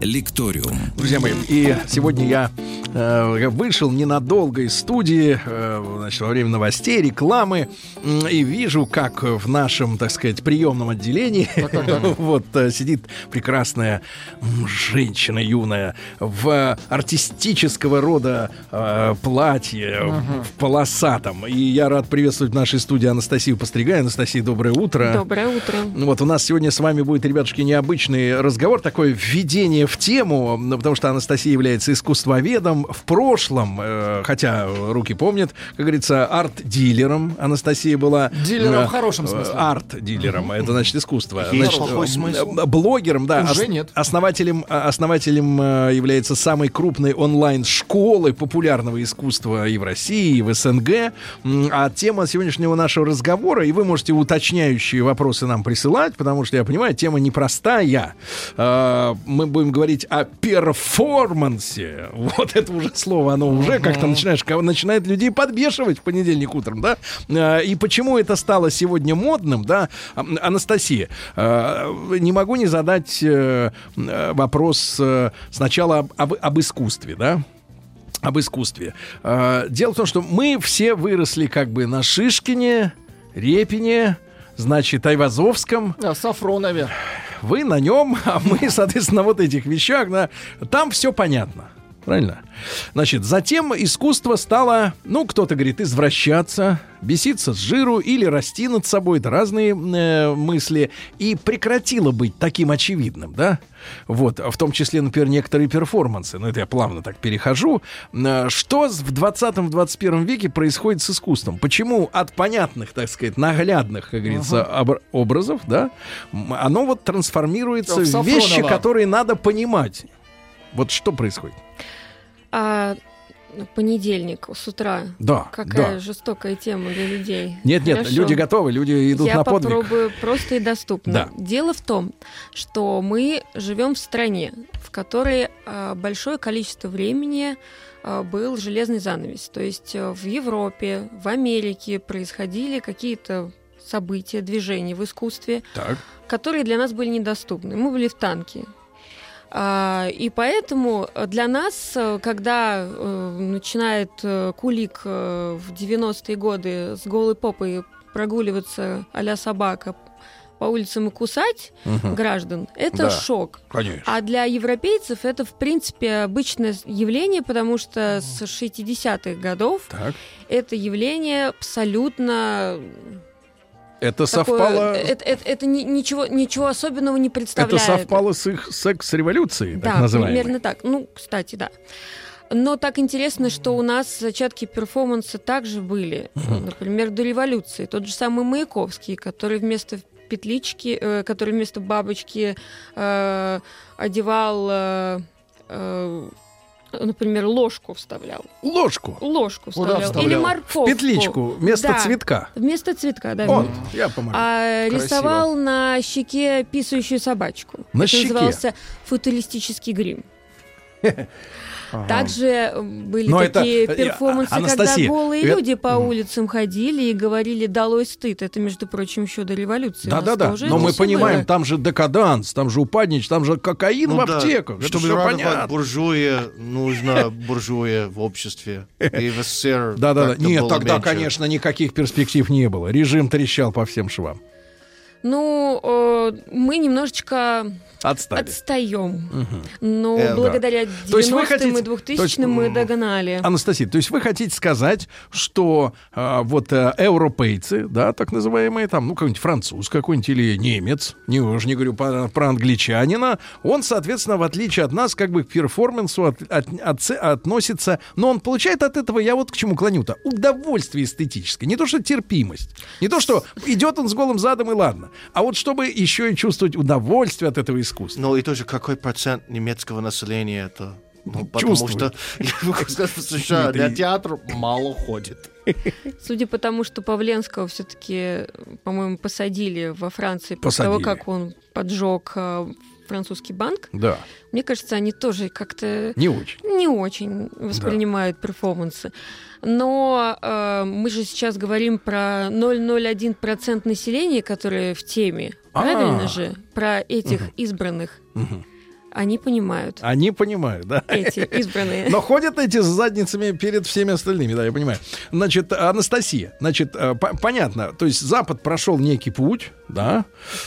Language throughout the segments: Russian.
«Лекториум». Друзья мои, и сегодня я э, вышел ненадолго из студии, э, значит, во время новостей, рекламы, м, и вижу, как в нашем, так сказать, приемном отделении вот э, сидит прекрасная женщина юная в артистического рода э, платье, в полосатом. И я рад приветствовать в нашей студии Анастасию Постригай. Анастасия, доброе утро. Доброе утро. Вот у нас сегодня с вами будет, ребятушки, необычный разговор, такое введение в тему, потому что Анастасия является искусствоведом в прошлом, э, хотя руки помнят, как говорится, арт-дилером Анастасия была. Дилером Э, в хорошем смысле. э, Арт-дилером, это значит искусство. Есть Значит, э, смысл? Блогером, да. Уже нет. Основателем, э, основателем является самой крупной онлайн-школы популярного искусства и в России, и в СНГ. А тема сегодняшнего нашего разговора, и вы можете уточняющие вопросы нам присылать, потому что, я понимаю, тема непростая. Мы будем говорить о перформансе. Вот это уже слово, оно уже как-то начинаешь, начинает людей подбешивать в понедельник утром, да? Э, И почему это стало сегодня модным, да? Анастасия, э, не могу не задать э, вопрос сначала об, об- об искусстве, да? об искусстве. Дело в том, что мы все выросли как бы на Шишкине, Репине, значит, Айвазовском. Да, Сафронове. Вы на нем, а мы, соответственно, вот этих вещах. да. Там все понятно. Правильно? Значит, затем искусство стало, ну, кто-то говорит, извращаться, беситься с жиру или расти над собой. Это разные э, мысли. И прекратило быть таким очевидным, да? Вот, в том числе, например, некоторые перформансы. Ну, это я плавно так перехожу. Э, Что в 20-21 веке происходит с искусством? Почему от понятных, так сказать, наглядных, как говорится, обр- образов, да, оно вот трансформируется В в вещи, которые надо понимать? Вот что происходит? А ну, понедельник с утра. Да, Какая да. жестокая тема для людей. Нет, нет, Хорошо. люди готовы, люди идут Я на подвиг. попробую просто и доступно. Да. Дело в том, что мы живем в стране, в которой а, большое количество времени а, был железный занавес. То есть а, в Европе, в Америке происходили какие-то события, движения в искусстве, Так. которые для нас были недоступны. Мы были в танке. А, И поэтому для нас, э, когда э, начинает э, Кулик в 90-е годы с голой попой прогуливаться а собака по улицам и кусать Мгм. граждан, это Да. шок. Конечно. А для европейцев это, в принципе, обычное явление, потому что с 60-х годов Так. это явление абсолютно Это такое- совпало. Это, это- это ни- ничего, ничего особенного не Это представляет. совпало с их секс-революцией, так Да, называемой. примерно так. Ну, кстати, да. Но так интересно, что у нас зачатки перформанса также были. Например, до революции. Тот же самый Маяковский, который вместо петлички, э, который вместо бабочки э, одевал, э, э, например, ложку вставлял. Ложку. Ложку Куда вставлял. вставлял? Или В морковку. Петличку вместо Да. цветка. Вместо цветка, да. Вот, я помогу. А Красиво. рисовал на щеке писающую собачку. На Это щеке? назывался футуристический грим. Также э, были Но это, такие э, перформансы, Анастасия, когда голые это- люди по улицам ходили и говорили «долой стыд». Это, между прочим, еще до революции. Да-да-да, но это мы понимаем, было. там же декаданс, там же упаднич, там же кокаин в Ну да, аптеках. Это Чтобы радовать буржуя, нужно буржуя в обществе. И в СССР Да-да-да. Нет, тогда, меньше. конечно, никаких перспектив не было. Режим трещал по всем швам. Ну, э, мы немножечко Отстали. отстаем. Но Э, да. благодаря вы 90-м хотите- и 2000-м то есть, мы догнали. Анастасия, то есть вы хотите сказать, что а, вот а, европейцы, да, так называемые, там, ну, какой-нибудь француз какой-нибудь или немец, не, уже не говорю про, про англичанина, он, соответственно, в отличие от нас, как бы к перформансу от- от- отце- относится, но он получает от этого, я вот к чему клоню-то, удовольствие эстетическое, не то что терпимость, не то что идет он с голым задом и ладно, а вот чтобы еще и чувствовать удовольствие от этого искусства. Ну и тоже какой процент немецкого населения это? Ну, потому Чувствует. что я могу сказать, что в США на театр мало ходит. Судя по тому, что Павленского все-таки, по-моему, посадили во Франции после того, как он поджег э, французский банк. Да, Мне кажется, они тоже как-то не очень. не очень воспринимают перформансы. Но э, мы же сейчас говорим про 0,01% населения, которое в теме. А. Правильно же? Про этих избранных. Мгм. Они понимают. Они понимают, да. Эти избранные. Но ходят эти с задницами перед всеми остальными, да, я понимаю. Значит, Анастасия, значит, э, по- понятно, то есть Запад прошел некий путь, да,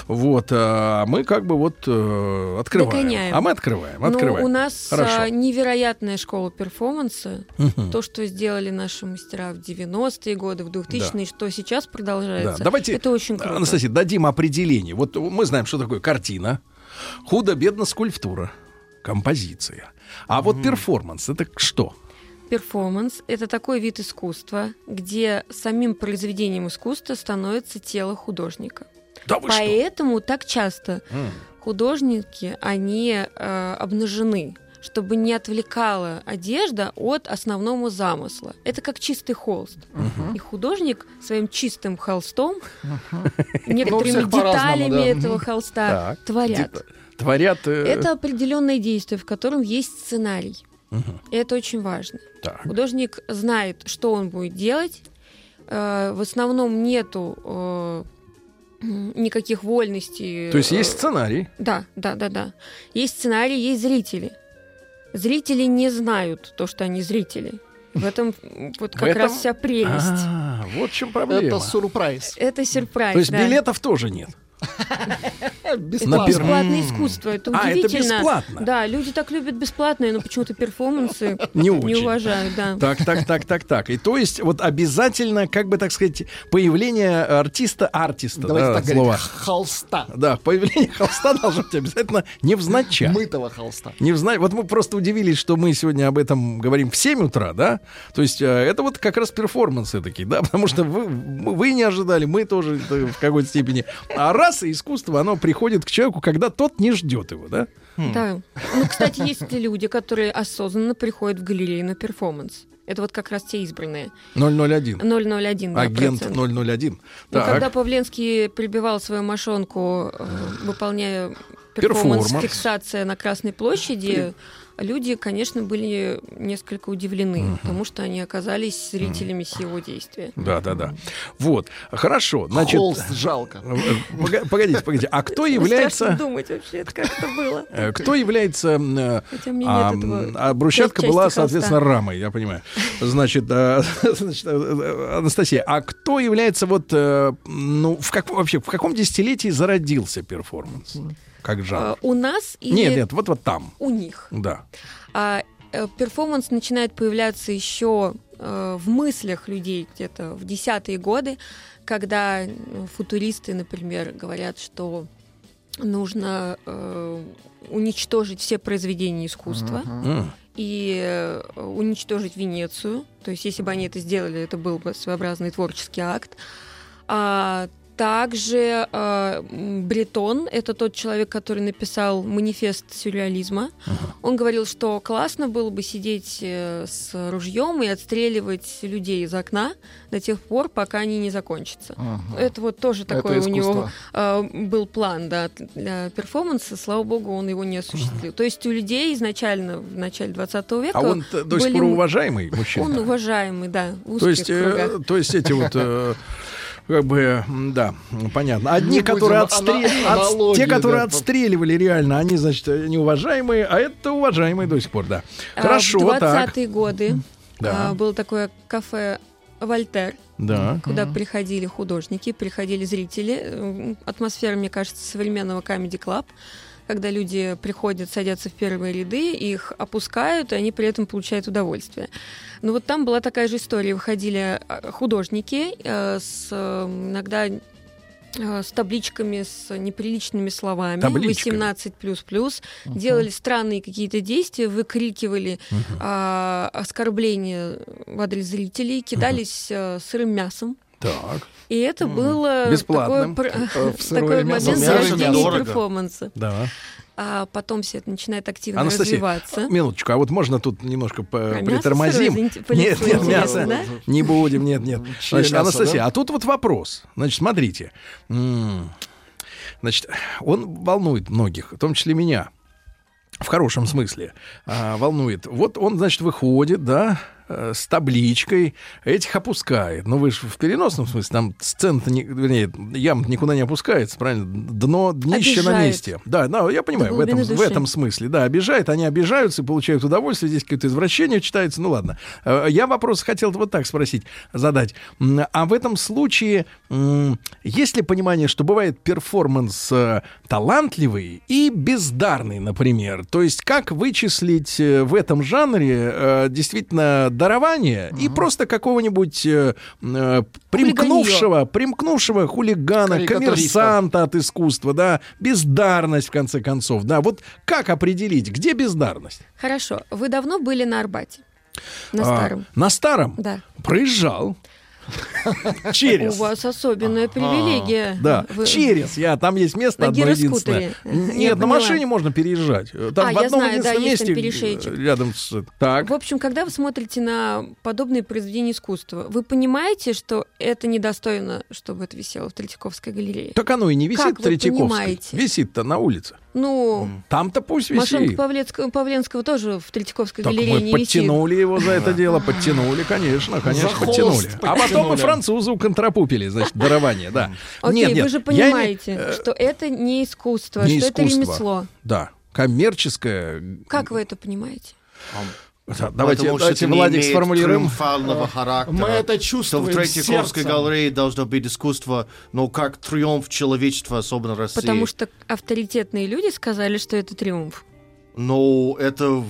вот, а мы как бы вот э, открываем. Догоняем. А мы открываем, Ну, открываем. у нас Хорошо. а, невероятная школа перформанса. Мгм. То, что сделали наши мастера в 90-е годы, в 2000-е, что сейчас продолжается. Да, давайте, Это очень круто. Анастасия, дадим определение. Вот мы знаем, что такое картина, худо-бедно скульптура, композиция. А вот перформанс это что? Перформанс — это такой вид искусства, где самим произведением искусства становится тело художника. Да вы что? Поэтому так часто М. художники, они э, обнажены, чтобы не отвлекала одежда от основного замысла. Это как чистый холст. И художник своим чистым холстом, некоторыми всех по-разному, деталями да. этого холста Так. творят. Где-то Творят. э, Это определенное действие, в котором есть сценарий. мгм. И это очень важно. Так. Художник знает, что он будет делать. Э, В основном нету э, никаких вольностей. То есть э, есть сценарий. Да, да, да, да. Есть сценарий, есть зрители. Зрители не знают то, что они зрители. В этом вот как этом- раз вся прелесть. А, вот в чем проблема. Это сюрприз. Это сюрприз. То есть да. билетов тоже нет. Бесплатно. бесплатное искусство. Это А, это удивительно. бесплатно? Да, люди так любят бесплатное, но почему-то перформансы Не уважают. Да. Так, так, так, так, так. И то есть вот обязательно, как бы так сказать, появление артиста, артиста, Давайте да, так говорить. Холста. Да, появление холста должно быть обязательно невзначай. Мытого холста. Не знаю, вот мы просто удивились, что мы сегодня об этом говорим в 7 утра, да? То есть э, это вот как раз перформансы такие, да? Потому что вы, вы не ожидали, мы тоже э, в какой-то степени. А раз искусство, оно приходит к человеку, когда тот не ждет его, да? Да. Ну, кстати, есть люди, которые осознанно приходят в галерею на перформанс. Это вот как раз те избранные. 001. 001, да, Агент процент. 001. Ну, когда Павленский прибивал свою мошонку, э, выполняя перформанс Перформанс. «Фиксация на Красной площади», люди, конечно, были несколько удивлены, потому что они оказались зрителями сего действия. Да, да, да. Вот. Хорошо. Значит, Холст жалко. э, погодите, погодите. А кто Страшно является... думать вообще, это как это было. э, Кто является... э, Хотя у меня А, нет этого. а брусчатка была, соответственно, рамой, я понимаю. Значит, значит, Анастасия, а кто является вот, ну, в как, вообще, в каком десятилетии зародился перформанс? Как жанр? У нас или Нет, нет, вот вот там, у них? да. А э, перформанс начинает появляться еще э, в мыслях людей где-то в десятые годы, когда э, футуристы, например, говорят, что нужно э, уничтожить все произведения искусства М, и э, уничтожить Венецию. То есть, если бы они это сделали, это был бы своеобразный творческий акт. А также э, Бретон, это тот человек, который написал манифест сюрреализма. Он говорил, что классно было бы сидеть э, с ружьем и отстреливать людей из окна до тех пор, пока они не закончатся. Это вот тоже такой у него э, был план да, для перформанса. Слава богу, он его не осуществил. То есть у людей изначально в начале 20 века А он до сих были пор уважаемый он мужчина? уважаемый, да, То есть, э, то есть эти вот... э, Как бы, да, понятно. Одни, Не которые отстрел- отс- аналогии, те, которые да, отстреливали реально, они, значит, неуважаемые, а это уважаемые до сих пор, да. А Хорошо, в так. 20-е годы Да. а, было такое кафе «Вольтер», Да. куда приходили художники, приходили зрители. Атмосфера, мне кажется, современного Comedy Club, когда люди приходят, садятся в первые ряды, их опускают, и они при этом получают удовольствие. Но вот там была такая же история. Выходили э, художники э, с э, иногда э, с табличками с неприличными словами, Табличками? 18 плюс плюс, делали странные какие-то действия, выкрикивали а, оскорбления в адрес зрителей, кидались э, сырым мясом. Так, И это было Бесплатным. такой, Э, мясо момент мясо зарождения перформанса. да. А потом все это начинает активно Анастасия, развиваться. минуточку, а вот можно тут немножко мясо притормозим? сырое, по Нет, нет, мясо. да? Не будем, нет, нет. Значит, мясо, Анастасия, да? а тут вот вопрос. Значит, смотрите. Значит, он волнует многих, в том числе меня. В хорошем смысле а, волнует. Вот он, значит, выходит, да, э, с табличкой, этих опускает. Ну, вы же в переносном смысле, там сцена, не, вернее, ям никуда не опускается, правильно? Дно, днище на месте. Да, да, я понимаю, в этом, в этом смысле. Да, обижает, они обижаются и получают удовольствие. Здесь какое-то извращение читается. Ну, ладно. Э, Я вопрос хотел вот так спросить, задать. А в этом случае есть ли понимание, что бывает перформанс э, талантливый и бездарный, например? То есть как вычислить э, в этом жанре действительно дарование и просто какого-нибудь э, э, примкнувшего, примкнувшего хулигана, коммерсанта от искусства, да, бездарность в конце концов, да. Вот как определить, где бездарность? Хорошо. Вы давно были на Арбате? На А, старом? на старом Да. проезжал. У Через. вас особенная привилегия. Да, через. Я, там есть место На одно единственное. Нет, на машине можно переезжать. Там А, в одном единственном месте э, рядом с... Так. В общем, когда вы смотрите на подобные произведения искусства, вы понимаете, что это недостойно, чтобы это висело в Третьяковской галерее? Так оно и не висит в Третьяковской. понимаете? Висит-то на улице. Ну, Там-то пусть Машинка висит. Павленского, Павленского тоже в Третьяковской Так галерее мы не висит. подтянули его за это дело, подтянули, конечно, конечно, подтянули. А потом и французу контрапупили, значит, дарование, да. Окей, Нет, нет, вы же понимаете, э, что это не искусство, не что это ремесло. Да, коммерческое. Как вы это понимаете? Да, Давайте, Потому что давайте не Владик, сформулируем. триумфального характера. Мы это Что чувствуем в Третьяковской сердцем. галерее должно быть искусство, но как триумф человечества, особенно России. Потому что авторитетные люди сказали, что это триумф. Но это...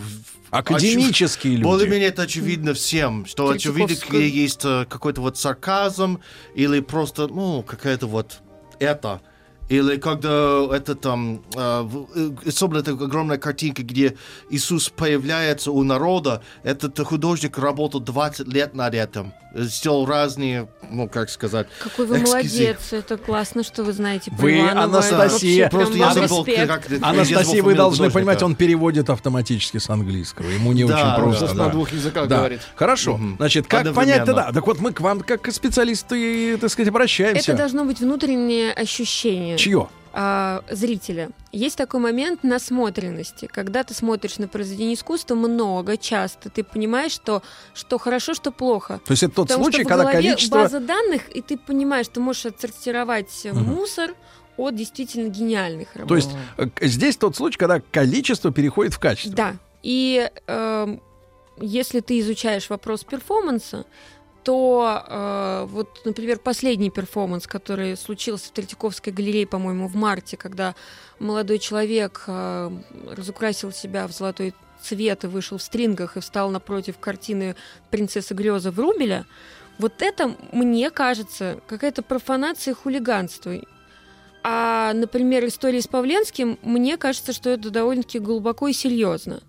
Академические очев- люди. Более-менее это очевидно всем, что очевидно, есть э, какой-то вот сарказм или просто, ну, какая-то вот это. Или когда это там, в- э, особенно эта огромная картинка, где Иисус появляется у народа, этот художник работал 20 лет над этим, сделал разные, ну, как сказать, Какой вы Экскизи. молодец, это классно, что вы знаете про Вы, Иванова. Анастасия, вообще просто я забыл, как Анастасия, вы должны художника. понимать, он переводит автоматически с английского. Ему не Да, очень да. просто. Да. на двух языках Да. говорит. Хорошо. Значит, как понять-то, да. Так вот мы к вам, как к специалисты, так сказать, обращаемся. Это должно быть внутреннее ощущение Чье? А, зрителя. Есть такой момент насмотренности. Когда ты смотришь на произведение искусства много, часто, ты понимаешь, что, что хорошо, что плохо. То есть это тот Потому случай, что в когда голове количество... база данных, и ты понимаешь, ты можешь отсортировать э, мусор от действительно гениальных работ. То есть э, здесь тот случай, когда количество переходит в качество. Да. И эм, если ты изучаешь вопрос перформанса, то э, вот, например, последний перформанс, который случился в Третьяковской галерее, по-моему, в марте, когда молодой человек э, разукрасил себя в золотой цвет и вышел в стрингах и встал напротив картины «Принцесса Греза» Врубеля, вот это, мне кажется, какая-то профанация и хулиганство. А, например, история с Павленским, мне кажется, что это довольно-таки глубоко и серьезно.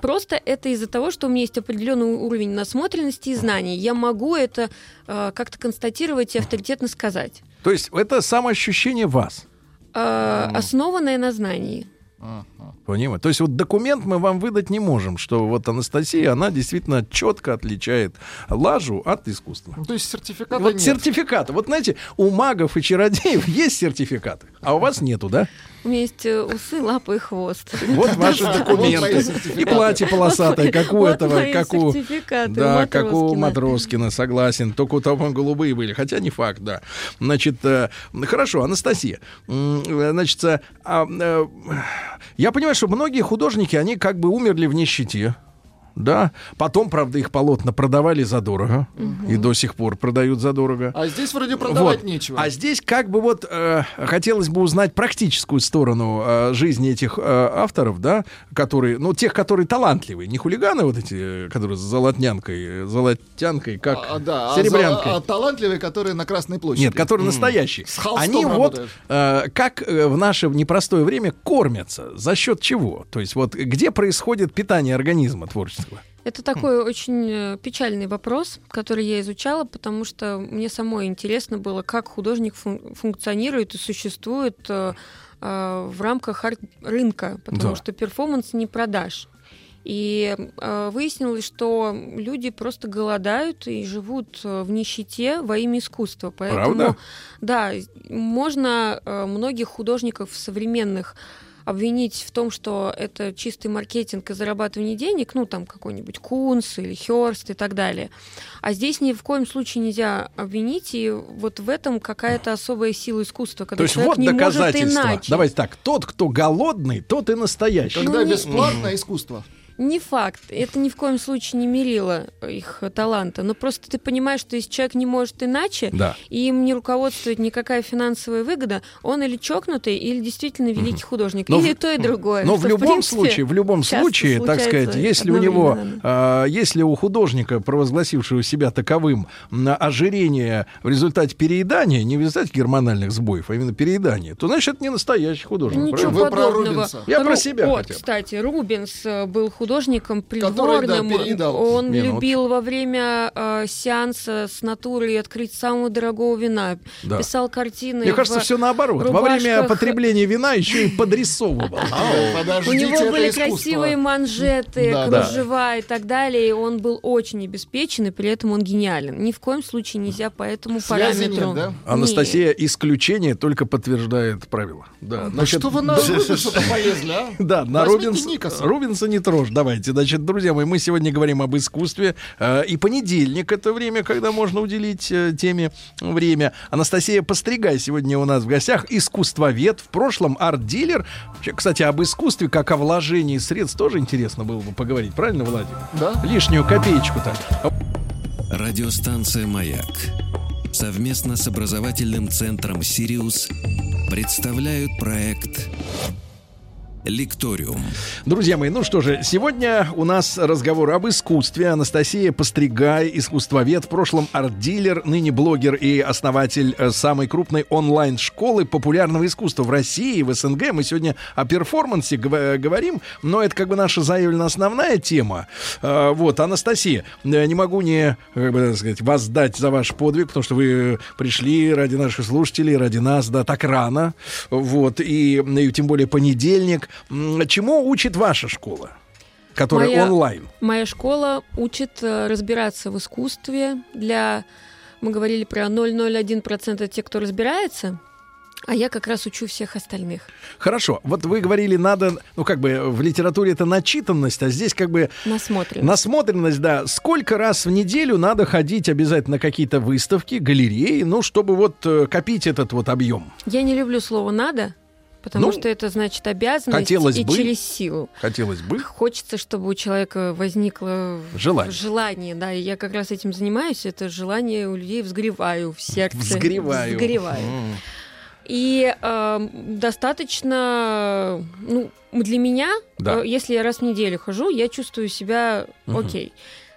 Просто это из-за того, что у меня есть определенный уровень насмотренности и знаний. Я могу это э, как-то констатировать и авторитетно сказать. То есть это самоощущение вас. Э, основанное на знании. Понимаете? То есть вот документ мы вам выдать не можем, что вот Анастасия, она действительно четко отличает лажу от искусства. Ну, То есть сертификата Вот нет. сертификаты. Вот знаете, у магов и чародеев есть сертификаты, а у вас нету, да? У меня есть усы, лапы и хвост. Вот ваши документы. И платье полосатое, как у этого, как у... сертификаты Да, как у Матроскина. Согласен. Только у того голубые были, хотя не факт, да. Значит, э, хорошо, Анастасия. Значит, э, а, э, я понимаю, что многие художники, они как бы умерли в нищете. Да, потом, правда, их полотна продавали задорого и до сих пор продают задорого. А здесь вроде продавать Вот. нечего. А здесь как бы вот э, хотелось бы узнать практическую сторону э, жизни этих э, авторов, да, которые, ну, тех, которые талантливые, не хулиганы вот эти, э, которые с золотнянкой, золотянкой, как А, да, а серебрянкой. за- а талантливые, которые на Красной площади. Нет, которые настоящие. С холстом Они вот работают. э, как э, в наше непростое время кормятся. За счет чего? То есть вот где происходит питание организма творческого? Это такой очень э, печальный вопрос, который я изучала, потому что мне самой интересно было, как художник фун- функционирует и существует э, э, в рамках рынка, потому Да. что перформанс не продашь. И э, выяснилось, что люди просто голодают и живут э, в нищете во имя искусства. Поэтому, Правда? да, можно э, многих художников современных обвинить в том, что это чистый маркетинг и зарабатывание денег, ну, там какой-нибудь Кунс или Хёрст и так далее. А здесь ни в коем случае нельзя обвинить, и вот в этом какая-то особая сила искусства, когда То есть человек вот не может доказательство. иначе. Давайте так, тот, кто голодный, тот и настоящий. Когда Ну, не- бесплатное искусство. Не факт. Это ни в коем случае не мерило их таланта. Но просто ты понимаешь, что если человек не может иначе, Да. и им не руководствует никакая финансовая выгода, он или чокнутый, или действительно великий художник. Но или в- то и другое. Но в что, любом принципе, случае, в любом случае, так сказать, если у него, а, если у художника, провозгласившего себя таковым, ожирение в результате переедания, не в результате гормональных сбоев, а именно переедания, то значит это не настоящий художник. Ничего правильно? Вы про подобного. Рубенса. Я про Ру- себя Вот, хотя бы. кстати, Рубенс э, был художником Который, да, придворным. Он Минуточку. любил во время э, сеанса с натурой открыть самого дорогого вина. Да. Писал картины. Мне кажется, все наоборот. Во время рубашках. потребления вина еще и подрисовывал. У него были красивые манжеты, кружева и так далее. И он был очень обеспечен, и при этом он гениален. Ни в коем случае нельзя по этому параметру. Анастасия исключение только подтверждает правило. Да, Ну что вы на Рубенса-то полезли, а? Да, на. Рубинса не трожь. Давайте, значит, друзья мои, мы сегодня говорим об искусстве. э, и понедельник это время, когда можно уделить э, теме время. Анастасия Постригай сегодня у нас в гостях. Искусствовед, в прошлом арт-дилер. Вообще, Кстати, об искусстве, как о вложении средств, тоже интересно было бы поговорить. Правильно, Владимир? Да? Лишнюю копеечку-то. Радиостанция «Маяк» совместно с образовательным центром «Сириус» представляют проект «Лекториум». Друзья мои, ну что же, сегодня у нас разговор об искусстве. Анастасия Постригай, искусствовед, в прошлом арт-дилер, ныне блогер и основатель э, самой крупной онлайн-школы популярного искусства в России, в СНГ. Мы сегодня о перформансе говорим, но это как бы наша заявлена основная тема. Э, Вот, Анастасия, э, не могу не, как бы так сказать, воздать за ваш подвиг, потому что вы пришли ради наших слушателей, ради нас, да, так рано. Вот, и, и тем более понедельник. Чему учит ваша школа? Которая Моя- онлайн. Моя школа учит э, разбираться в искусстве для... Мы говорили про 0,01% тех, кто разбирается, а я как раз учу всех остальных. Хорошо. Вот вы говорили, надо, ну как бы в литературе это начитанность, а здесь как бы Насмотренность. насмотренность, да. Сколько раз в неделю надо ходить обязательно на какие-то выставки, галереи, ну чтобы вот э, копить этот вот объем? Я не люблю слово «надо», потому Ну, что это значит обязанность хотелось и бы. через силу. Хотелось бы. Хочется, чтобы у человека возникло Желание. желание, да, и я как раз этим занимаюсь. Это желание у людей взгреваю в сердце. Взгреваю. Взгреваю. И э, достаточно, ну, для меня, Да. э, если я раз в неделю хожу, я чувствую себя Мгм. окей.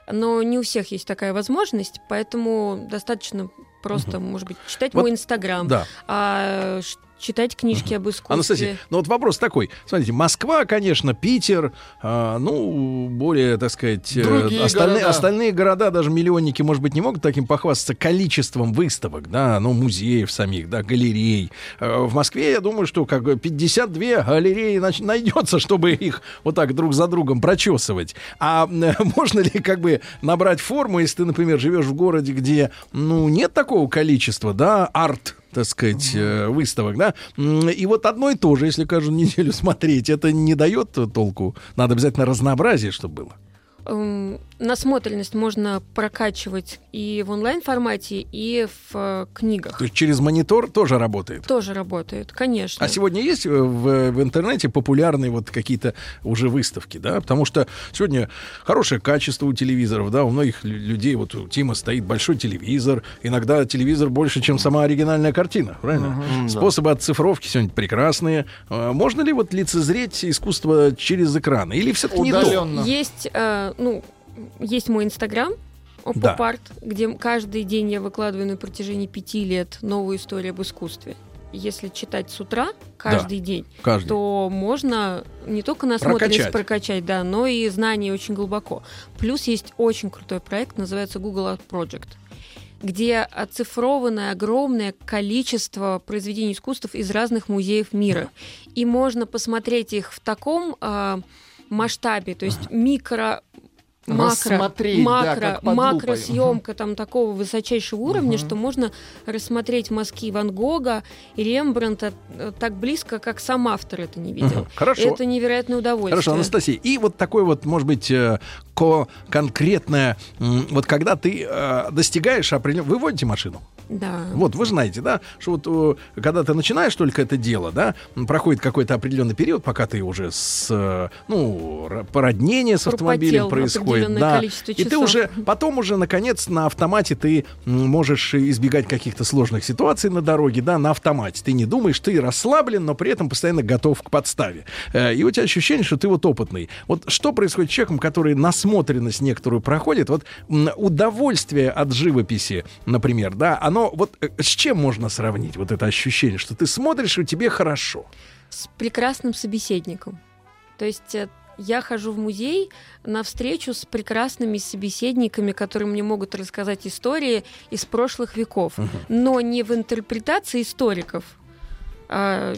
Но не у всех есть такая возможность, поэтому достаточно просто, может быть, читать Вот, мой инстаграм, Да. а, ш- читать книжки об искусстве. Анастасия, ну вот вопрос такой. Смотрите, Москва, конечно, Питер, а, ну, более, так сказать, э, Другие остальные, города. остальные города, даже миллионники, может быть, не могут таким похвастаться количеством выставок, да, ну, музеев самих, да, галерей. Э, В Москве, я думаю, что как бы 52 галереи нач- найдется, чтобы их вот так друг за другом прочесывать. А э, можно ли как бы набрать форму, если ты, например, живешь в городе, где, ну, нет такого количества, да, арт так сказать, э, выставок, да. И вот одно и то же, если каждую неделю смотреть, это не дает толку. Надо обязательно разнообразие, чтобы было. Насмотренность можно прокачивать и в онлайн-формате, и в э, книгах. То есть через монитор тоже работает. Тоже работает, конечно. А сегодня есть э, в, в интернете популярные вот какие-то уже выставки, да? Потому что сегодня хорошее качество у телевизоров, да, у многих лю- людей, вот у Тима стоит большой телевизор, иногда телевизор больше, чем сама оригинальная картина, правильно? Способы отцифровки сегодня прекрасные. А Можно ли вот лицезреть искусство через экран? Или все-таки не то? Удаленно. Есть, э, ну, есть мой инстаграм, Да. Опопарт, где каждый день я выкладываю на протяжении пяти лет новую историю об искусстве. Если читать с утра каждый день, Каждый. то можно не только насмотренность Прокачать. прокачать, да, но и знания очень глубоко. Плюс есть очень крутой проект, называется Google Art Project где оцифрованное огромное количество произведений искусств из разных музеев мира. И можно посмотреть их в таком а, масштабе, то есть микро макро, да, макро, под макросъемка там такого высочайшего уровня, что можно рассмотреть мазки Ван Гога и Рембрандта э, так близко, как сам автор это не видел. Мгм. Хорошо. Это невероятное удовольствие. Хорошо, Анастасия. И вот такой вот, может быть, э, ко- конкретное, вот когда ты э, достигаешь определенного... Вы водите машину? Да. Вот, вы знаете, да, что вот э, когда ты начинаешь только это дело, да, проходит какой-то определенный период, пока ты уже с, э, ну, породнение с автомобилем происходит, да, и ты уже, потом уже, наконец, на автомате ты можешь избегать каких-то сложных ситуаций на дороге, да, на автомате. Ты не думаешь, ты расслаблен, но при этом постоянно готов к подставе. Э, И у тебя ощущение, что ты вот опытный. Вот что происходит с человеком, который насмотренность некоторую проходит? Вот удовольствие от живописи, например, да, оно вот э, с чем можно сравнить вот это ощущение, что ты смотришь, и тебе хорошо? с прекрасным собеседником. То есть э, я хожу в музей на встречу с прекрасными собеседниками, которые мне могут рассказать истории из прошлых веков, но не в интерпретации историков, а,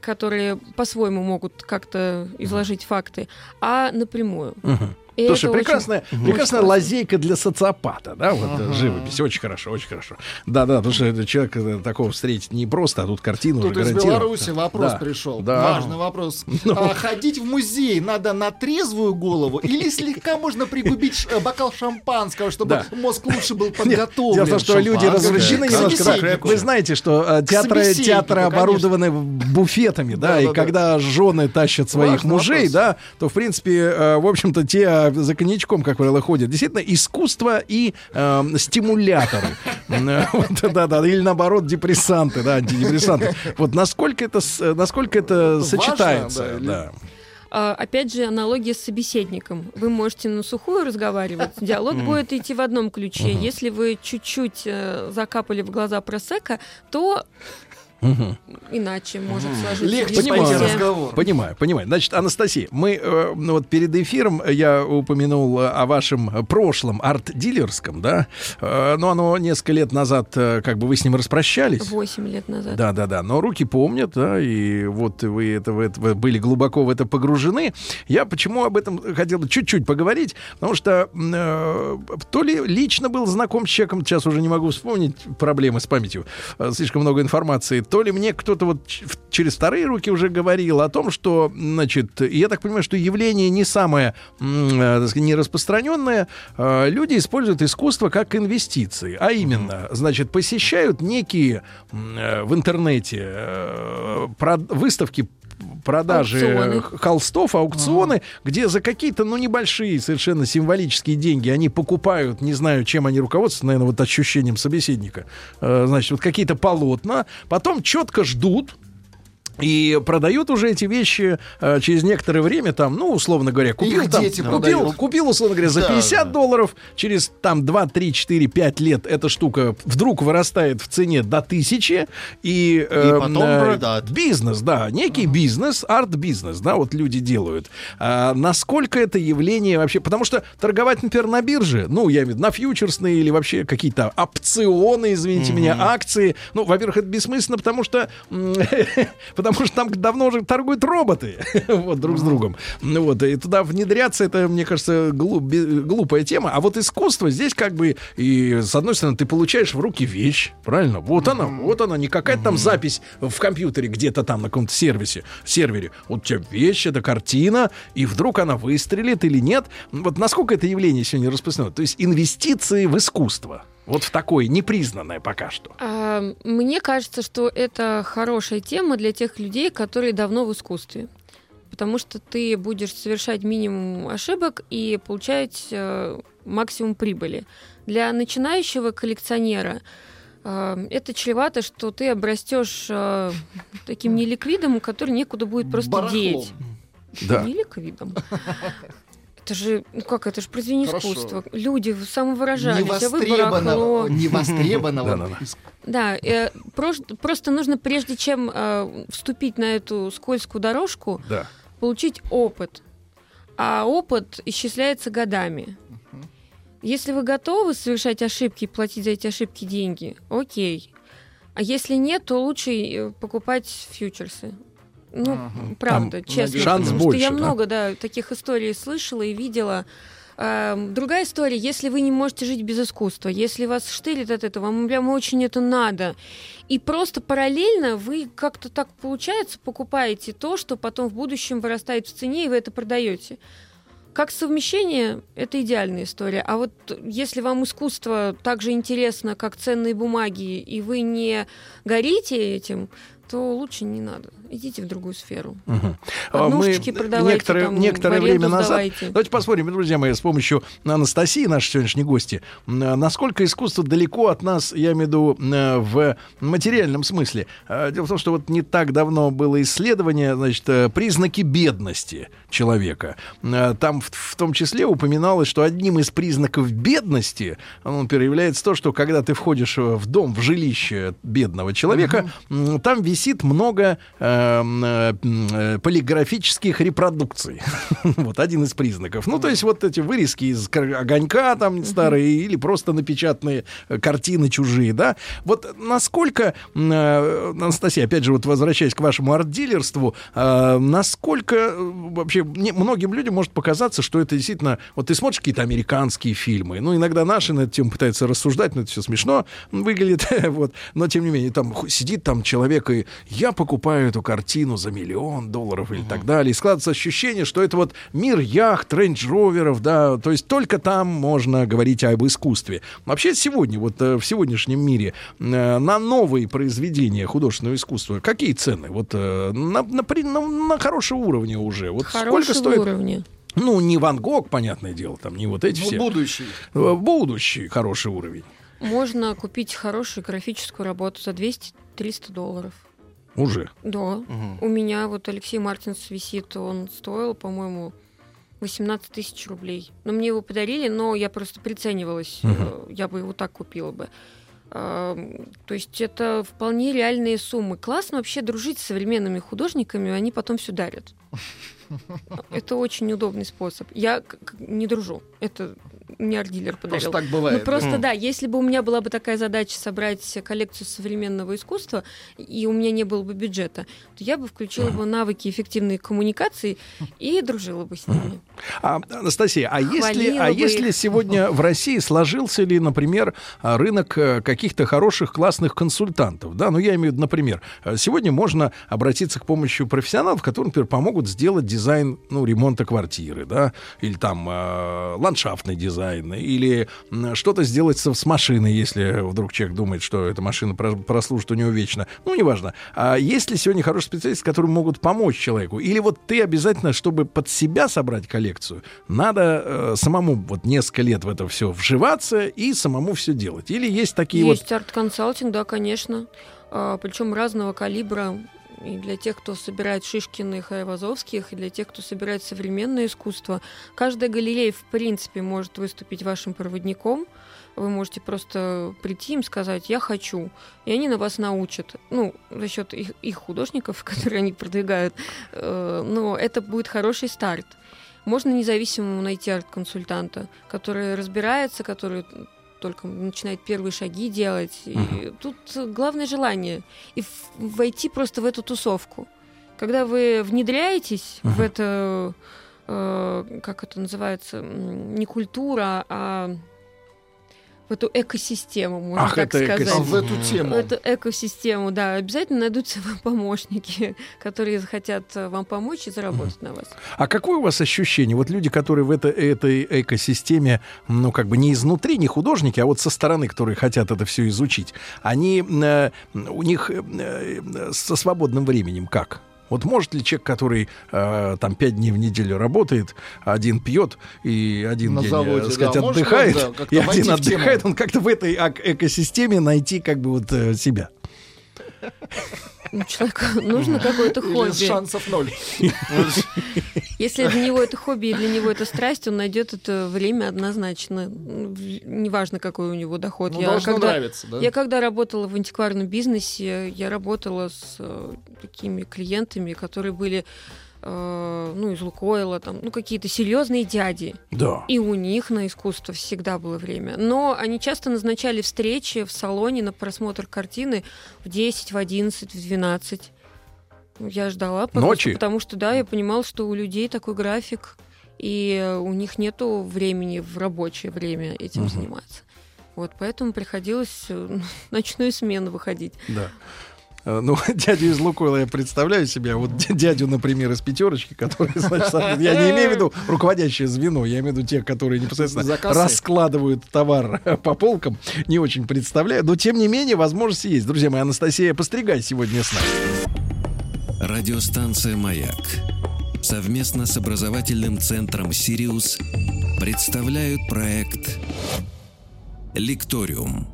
которые по-своему могут как-то изложить факты, а напрямую. Мгм. И Слушай, очень- прекрасная, очень прекрасная классно. лазейка для социопата, да, вот э, живопись. Очень хорошо, очень хорошо. Да, да, потому что человек э, такого встретить не просто, а тут картину Тут уже из. Беларуси вопрос Да, пришел. да. Важный вопрос. Ну. А, ходить в музей надо на трезвую голову или слегка можно пригубить бокал шампанского, чтобы Да. мозг лучше был подготовлен? Дело в том, что люди развращены немножко. да. Вы знаете, что э, театры, театры конечно. оборудованы буфетами, да, Да, и да, когда жены тащат своих Важный мужей, вопрос. да, то, в принципе, э, в общем-то, те э, за коньячком, как правило, ходят. Действительно, искусство и э, стимуляторы. Э, вот, Да-да, или наоборот, депрессанты, да, антидепрессанты. Вот насколько это, э, насколько это Важно, сочетается, да. А, Опять же, аналогия с собеседником. Вы можете на сухую разговаривать, диалог будет идти в одном ключе. Если вы чуть-чуть э, закапали в глаза просека, то Иначе может сложиться Легче Понимаю. разговор. Понимаю, понимаю. Значит, Анастасия, мы э, ну вот перед эфиром я упомянул э, о вашем прошлом арт-дилерском, да? Э, но оно несколько лет назад, э, как бы вы с ним распрощались. Восемь лет назад. Да, да, да. Но руки помнят, да, и вот вы это, в это вы были глубоко в это погружены. Я почему об этом хотел бы чуть-чуть поговорить, потому что э, то ли лично был знаком с человеком, сейчас уже не могу вспомнить проблемы с памятью, э, слишком много информации, то ли мне кто-то вот через вторые руки уже говорил о том, что, значит, я так понимаю, что явление не самое, э, так сказать, не распространенное, Э, люди используют искусство как инвестиции, а именно, значит, посещают некие э, в интернете выставки продажи Аукционы. холстов, аукционы, где за какие-то, ну, небольшие, совершенно символические деньги они покупают, не знаю, чем они руководствуются, наверное, вот ощущением собеседника, э, значит, вот какие-то полотна, потом четко ждут, и продают уже эти вещи э, через некоторое время, там, ну, условно говоря, купил, Их там, купил, продают. купил, условно говоря, за Да, 50 да. долларов, через там 2, 3, 4, 5 лет эта штука вдруг вырастает в цене до тысячи, и, э, потом э, продать. бизнес, да, некий бизнес, арт-бизнес, да, вот люди делают. А насколько это явление вообще, потому что торговать, например, на бирже, ну, я имею в виду, на фьючерсные или вообще какие-то опционы, извините меня, акции, ну, во-первых, это бессмысленно, потому что, потому что там давно уже торгуют роботы, вот, друг с другом. Ну, вот, и туда внедряться, это, мне кажется, глуп- глупая тема. А вот искусство здесь как бы, и с одной стороны, ты получаешь в руки вещь, правильно? Вот она, вот она, не какая-то там запись в компьютере где-то там на каком-то сервисе, сервере. Вот у тебя вещь, это картина, и вдруг она выстрелит или нет. Вот насколько это явление сегодня распространено? То есть инвестиции в искусство. Вот в такое непризнанное пока что. А, Мне кажется, что это хорошая тема для тех людей, которые давно в искусстве. Потому что ты будешь совершать минимум ошибок и получать э, максимум прибыли. Для начинающего коллекционера э, это чревато, что ты обрастешь э, таким неликвидом, который некуда будет просто Барахлом. деть. Да. Неликвидом. Это же, ну как, это же произведение Хорошо. искусства. Люди самовыражались, а вы Невостребованного, невостребованного Да, э, просто, нужно, прежде чем э, вступить на эту скользкую дорожку, получить опыт. А опыт исчисляется годами. Если вы готовы совершать ошибки и платить за эти ошибки деньги, окей. А если нет, то лучше э, покупать фьючерсы. Ну, Ага. правда, Там честно. шанс потому больше, что я да? много, да, таких историй слышала и видела. Эм, Другая история, если вы не можете жить без искусства, если вас штырит от этого, вам прям очень это надо, и просто параллельно вы как-то так получается покупаете то, что потом в будущем вырастает в цене, и вы это продаете. Как совмещение, это идеальная история. А вот если вам искусство так же интересно, как ценные бумаги, и вы не горите этим, то лучше не надо. Идите в другую сферу. А Однушечки Мы продавайте, некоторое, там, некоторое время назад... сдавайте. Давайте посмотрим, друзья мои, с помощью Анастасии, нашей сегодняшней гости, м, насколько искусство далеко от нас, я имею в виду э, в материальном смысле. Дело в том, что вот не так давно было исследование, значит, э, признаки бедности человека. Там в, в том числе упоминалось, что одним из признаков бедности, ну, например, является то, что когда ты входишь в дом, в жилище бедного человека, м, там висит много э, м, э, э, полиграфических репродукций. вот один из признаков. Ну, то есть вот эти вырезки из огонька там старые или просто напечатанные э, картины чужие, да. Вот насколько, э, Анастасия, опять же, вот возвращаясь к вашему арт-дилерству, э, насколько э, вообще не- многим людям может показаться, что это действительно... Вот ты смотришь какие-то американские фильмы, ну, иногда наши на эту тему пытаются рассуждать, но это все смешно выглядит, вот. Но, тем не менее, там сидит там человек, и я покупаю эту картину за миллион долларов или так далее. И складывается ощущение, что это вот мир яхт, рейндж-роверов, да, то есть только там можно говорить об искусстве. Вообще сегодня, вот э, в сегодняшнем мире, э, на новые произведения художественного искусства какие цены? Вот э, на, на, при- на- на хорошем уровне уже. Вот Хорошего сколько стоит? уровня. Ну, не Ван Гог, понятное дело, там не вот эти Ну, все. будущий. Будущий хороший уровень. Можно купить хорошую графическую работу за 200-300 долларов. Уже. Да. У меня вот Алексей Мартинс висит, он стоил, по-моему, 18 тысяч рублей. Но мне его подарили, но я просто приценивалась. Э, Я бы его так купила бы. То есть это вполне реальные суммы. Классно вообще дружить с современными художниками, они потом все дарят. Это очень удобный способ. Я не дружу. Это мне арт-дилер Просто подарил. так Ну, бывает. просто Мгм. да, если бы у меня была бы такая задача собрать коллекцию современного искусства, и у меня не было бы бюджета, то я бы включила бы навыки эффективной коммуникации и дружила бы с ними. А, Анастасия, а если, а бы если сегодня в России сложился ли, например, а, рынок э, каких-то хороших, классных консультантов? Да, ну я имею в виду, например, э, сегодня можно обратиться к помощи профессионалов, которые, например, помогут сделать дизайн, ну, ремонта квартиры, да, или там э, ландшафтный дизайн, или что-то сделать со- с машиной, если вдруг человек думает, что эта машина про- прослужит у него вечно. Ну, неважно. А есть ли сегодня хорошие специалисты, которые могут помочь человеку? Или вот ты обязательно, чтобы под себя собрать коллекцию, надо э, самому вот несколько лет в это все вживаться и самому все делать? Или есть такие Есть арт-консалтинг, да, конечно. причем разного калибра. И для тех, кто собирает Шишкиных и Айвазовских, и для тех, кто собирает современное искусство. Каждая галерея, в принципе, может выступить вашим проводником. Вы можете просто прийти им сказать «я хочу», и они на вас научат. Ну, за счет их, их художников, которые они продвигают. Э, Но это будет хороший старт. Можно независимому найти арт-консультанта, который разбирается, который только начинает первые шаги делать. И тут главное желание. И войти просто в эту тусовку. Когда вы внедряетесь в это, э, как это называется, не культура, а в эту экосистему, можно Ах, так это сказать. А экосистема. в эту тему. В эту экосистему, да, обязательно найдутся вам помощники, которые захотят э, вам помочь и заработать на вас. А какое у вас ощущение? Вот люди, которые в это, этой экосистеме, ну, как бы не изнутри, не художники, а вот со стороны, которые хотят это все изучить, они, э, у них э, э, со свободным временем как? Вот может ли человек, который э, там пять дней в неделю работает, один пьет и один На день, заводе, э, так сказать, да, может он, отдыхает, да, и один отдыхает, он как-то в этой экосистеме найти как бы вот э, себя? Ну, Человеку нужно какое-то Или хобби. шансов ноль. Если для него это хобби и для него это страсть, он найдет это время однозначно. Неважно, какой у него доход. Ну, я, когда, нравиться, да? я когда работала в антикварном бизнесе, я работала с э, такими клиентами, которые были э, ну, из Лукойла, там, ну, какие-то серьезные дяди. Да. И у них на искусство всегда было время. Но они часто назначали встречи в салоне на просмотр картины в 10, в 11, в 12. Я ждала. просто Ночи? Потому что, да, я понимала, что у людей такой график, и у них нету времени в рабочее время этим Мгм. заниматься. Вот, поэтому приходилось э, ночную смену выходить. Да. Э, Ну, дядю из Лукойла я представляю себе, а вот дя- дядю, например, из пятерочки, который, значит, я не имею в виду руководящее звено, я имею в виду тех, которые непосредственно За кассой. раскладывают товар по полкам, не очень представляю, но тем не менее возможности есть. Друзья мои, Анастасия Постригай сегодня с нами. Радиостанция «Маяк» совместно с образовательным центром «Сириус» представляют проект «Лекториум».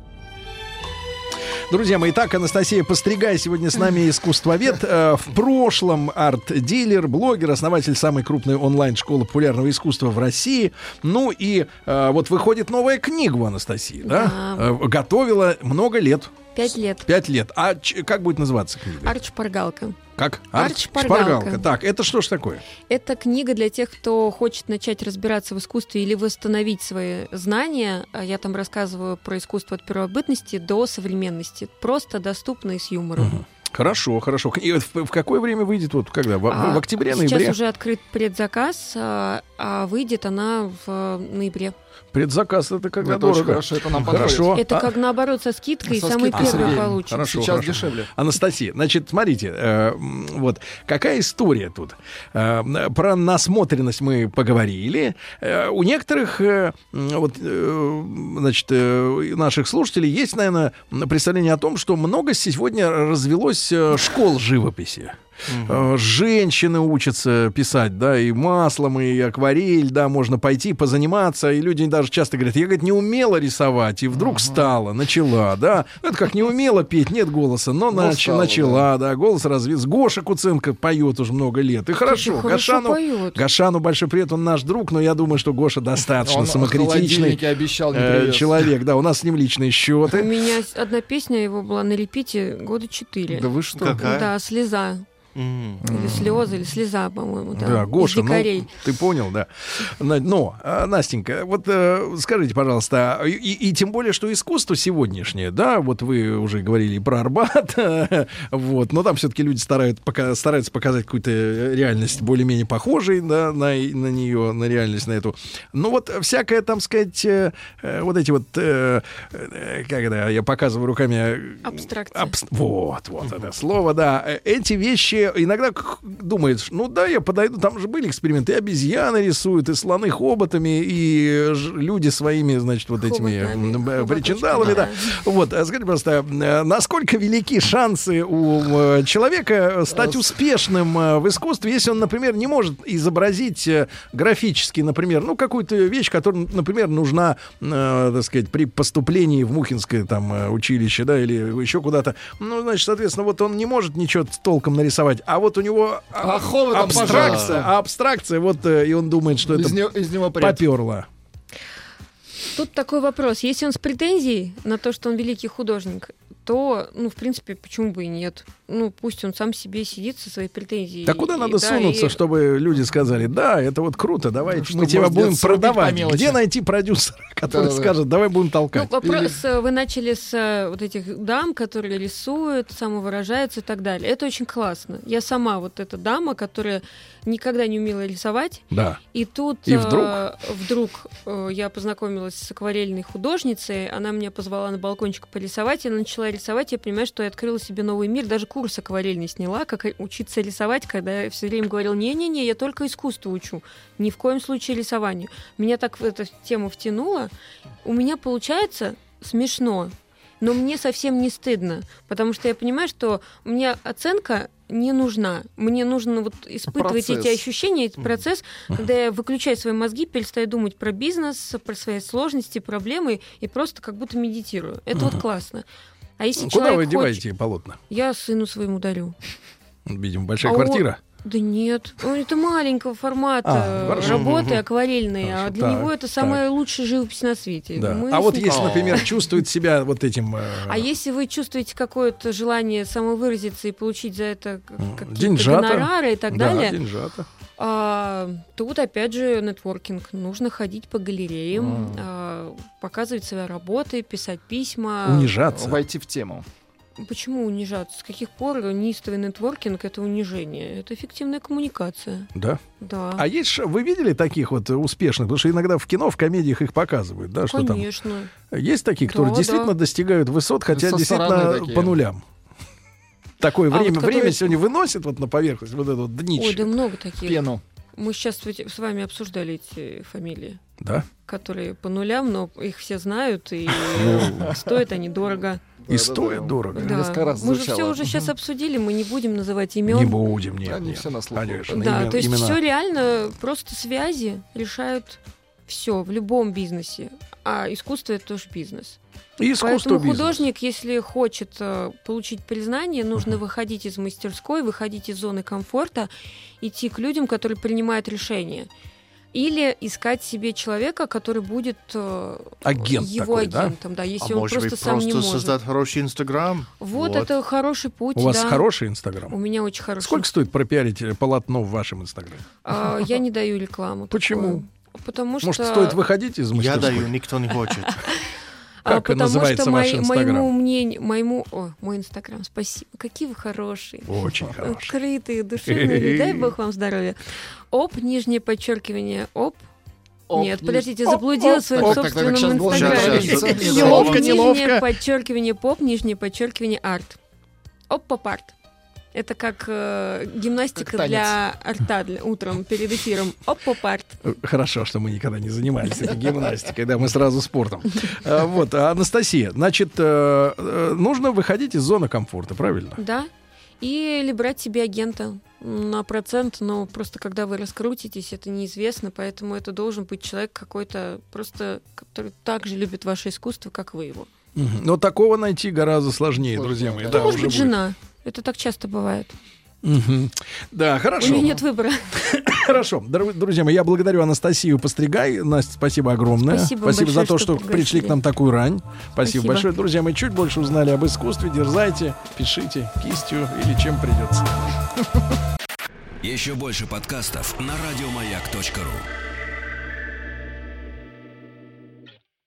Друзья мои, итак, Анастасия Постригай сегодня с нами искусствовед. Э, В прошлом арт-дилер, блогер, основатель самой крупной онлайн-школы популярного искусства в России. Ну и э, вот выходит новая книга у Анастасии, да? Да. Э, Готовила много лет, Пять лет. пять лет. А как будет называться книга? Арч-шпаргалка. Как? Арт-шпаргалка. Так, это что ж такое? Это книга для тех, кто хочет начать разбираться в искусстве или восстановить свои знания. Я там рассказываю про искусство от первобытности до современности. Просто доступно и с юмором. Хорошо, хорошо. И в, в какое время выйдет? Вот когда? В, А в октябре, Сейчас ноябре? уже открыт предзаказ, а, а выйдет она в ноябре. Предзаказ это когда Это очень дорого. хорошо, это нам Хорошо. Это А- как наоборот со скидкой, Со самый скидкой, первый Сергей. получит. Хорошо, Сейчас хорошо. дешевле. Анастасия, значит, смотрите, э, вот какая история тут. Э, про насмотренность мы поговорили. Э, у некоторых, э, вот, э, значит, э, наших слушателей есть, наверное, представление о том, что много сегодня развелось э, школ живописи. Э, Женщины учатся писать, да, и маслом, и акварель, да, можно пойти позаниматься, и люди даже часто говорят, я, говорит, не умела рисовать, и вдруг стала, начала, да, это как не умела петь, нет голоса, но, Но нач- стала, начала, да, голос развился. Гоша Куценко поет уже много лет, и хорошо, хорошо Гошану, поет. Гошану большой привет, он наш друг, но я думаю, что Гоша достаточно Он самокритичный обещал э, человек, да, у нас с ним личные У счеты. меня с- одна песня его была на репите года четыре. Да вы что? Какая? Да, слеза. М. Или слезы, или слеза, по-моему, да. Да, из Гоша, ну, дикарей. ты понял, да. Но, а, Настенька, вот э, скажите, пожалуйста, и, и тем более, что искусство сегодняшнее, да, вот вы уже говорили про Арбат, вот, но там все-таки люди старают, пока, стараются показать какую-то реальность более-менее похожей да, на, на нее, на реальность, на эту. Ну вот всякое, там сказать, э, э, вот эти вот, э, э, это, я показываю руками... э, Абстракция. абс- Вот, вот это слово, да. Э, Эти вещи иногда думаешь, ну да, я подойду, там же были эксперименты, и обезьяны рисуют, и слоны хоботами, и люди своими, значит, вот этими причиндалами, да. Вот, а скажите, просто, э, насколько велики шансы у э, человека стать успешным э, в искусстве, если он, например, не может изобразить э, графически, например, ну, какую-то вещь, которая, например, нужна, э, так сказать, при поступлении в Мухинское там э, училище, да, или еще куда-то. Ну, значит, соответственно, вот он не может ничего толком нарисовать, а вот у него а, А абстракция, а абстракция, вот, э, и он думает, что Из это него, из него прет. поперло. Тут такой вопрос. Если он с претензией на то, что он великий художник, то, ну, в принципе, почему бы и нет? Ну, пусть он сам себе сидит со своей претензией. Так куда И- надо да, сунуться, и- чтобы люди сказали, да, это вот круто, давай Ну, мы тебя будем продавать. Где найти продюсера, который Да-да-да. скажет, давай будем Ну, толкать? вопрос, э, вы начали с э, вот этих дам, которые рисуют, самовыражаются и так далее. Это очень классно. Я сама вот эта дама, которая никогда не умела рисовать, Да. И тут И вдруг? э, вдруг, э, я познакомилась с акварельной художницей, она меня позвала на балкончик порисовать, я начала рисовать, я понимаю, что я открыла себе новый мир, даже курс акварельный сняла, как учиться рисовать, когда я все время говорила, не-не-не, я только искусство учу, ни в коем случае рисованию. Меня так в эту тему втянуло, у меня получается смешно, но мне совсем не стыдно, потому что я понимаю, что мне оценка не нужна. Мне нужно вот испытывать Процесс. эти ощущения, этот процесс, когда я выключаю свои мозги, перестаю думать про бизнес, про свои сложности, проблемы и просто как будто медитирую. Это вот классно. А если Куда вы хочет- деваете полотна? Я сыну своему дарю. Видимо, большая А он- квартира. Да нет, это маленького формата А, хорошо. работы акварельные, а Хорошо, для так, него это самая лучшая живопись на свете. Да. Мы А вот если, например, чувствует себя вот этим... э, А если вы чувствуете какое-то желание самовыразиться и получить за это деньжата. гонорары и так да, далее, деньжата. А, тут опять же нетворкинг. Нужно ходить по галереям, а, показывать свои работы, писать письма. Унижаться. Войти в тему. Почему унижаться? С каких пор неистовый нетворкинг это унижение? Это эффективная коммуникация. Да. Да. А есть, вы видели таких вот успешных? Потому что иногда в кино, в комедиях их показывают, да, что там. Конечно. Есть такие, которые Да, действительно да. достигают высот, хотя Со действительно по нулям. Такое А, время, вот время сегодня выносит вот на поверхность вот это вот днище. Ой, да много таких. Пену. Мы сейчас с вами обсуждали эти фамилии, Да? которые по нулям, но их все знают, и Ну. стоят они дорого. И стоит дорого. Да. Несколько раз Мы же все уже сейчас обсудили, мы не будем называть Не имен. будем, нет, Они нет. все на слуху. Конечно, Да, имен- то есть имена. все реально просто связи решают все в любом бизнесе. А искусство это тоже бизнес. И искусство Поэтому бизнес. художник, если хочет э, получить признание, нужно выходить из мастерской, выходить из зоны комфорта, идти к людям, которые принимают решения. Или искать себе человека, который будет э, Агент его такой, да? агентом, да, если а он может просто быть, сам просто не может. создать хороший Инстаграм? Вот, это хороший путь. У вас да. хороший У Инстаграм? меня очень хороший. Сколько стоит пропиарить э, полотно в вашем Инстаграме? А, я не даю рекламу. Почему? такую. Потому что... Может, стоит выходить из Я мастерской? даю, никто не хочет. А, Как потому называется что ваш мой- моему мнению, моему, о, мой Инстаграм, спасибо, какие вы хорошие, Очень хороший. открытые, душевные, дай бог вам здоровья. Оп, нижнее подчеркивание, оп. Оп, Нет, не- подождите, оп, заблудила оп, в своем собственном Инстаграме. Нижнее подчеркивание поп, нижнее подчеркивание арт. Оп, поп арт. Это как э, гимнастика Как для арта для, утром перед эфиром. Оп, поп арт. Хорошо, что мы никогда не занимались этой гимнастикой, да, мы сразу спортом. А, Вот, а, Анастасия, значит, э, э, нужно выходить из зоны комфорта, правильно? Да. И или брать себе агента на процент, но просто когда вы раскрутитесь, это неизвестно, поэтому это должен быть человек какой-то просто, который так же любит ваше искусство, как вы его. Но такого найти гораздо сложнее, Сложнее, друзья мои. да. Да, может быть, будет. жена. Это так часто бывает. Да, У хорошо. меня нет выбора. Хорошо. Друзья мои, я благодарю Анастасию Постригай. Настя, спасибо огромное. Спасибо за большое, то, что что пришли к нам такую рань. Спасибо, Спасибо. большое. Друзья мои, чуть больше узнали об искусстве. Дерзайте, пишите кистью или чем придется. Еще больше подкастов на радиомаяк.ру.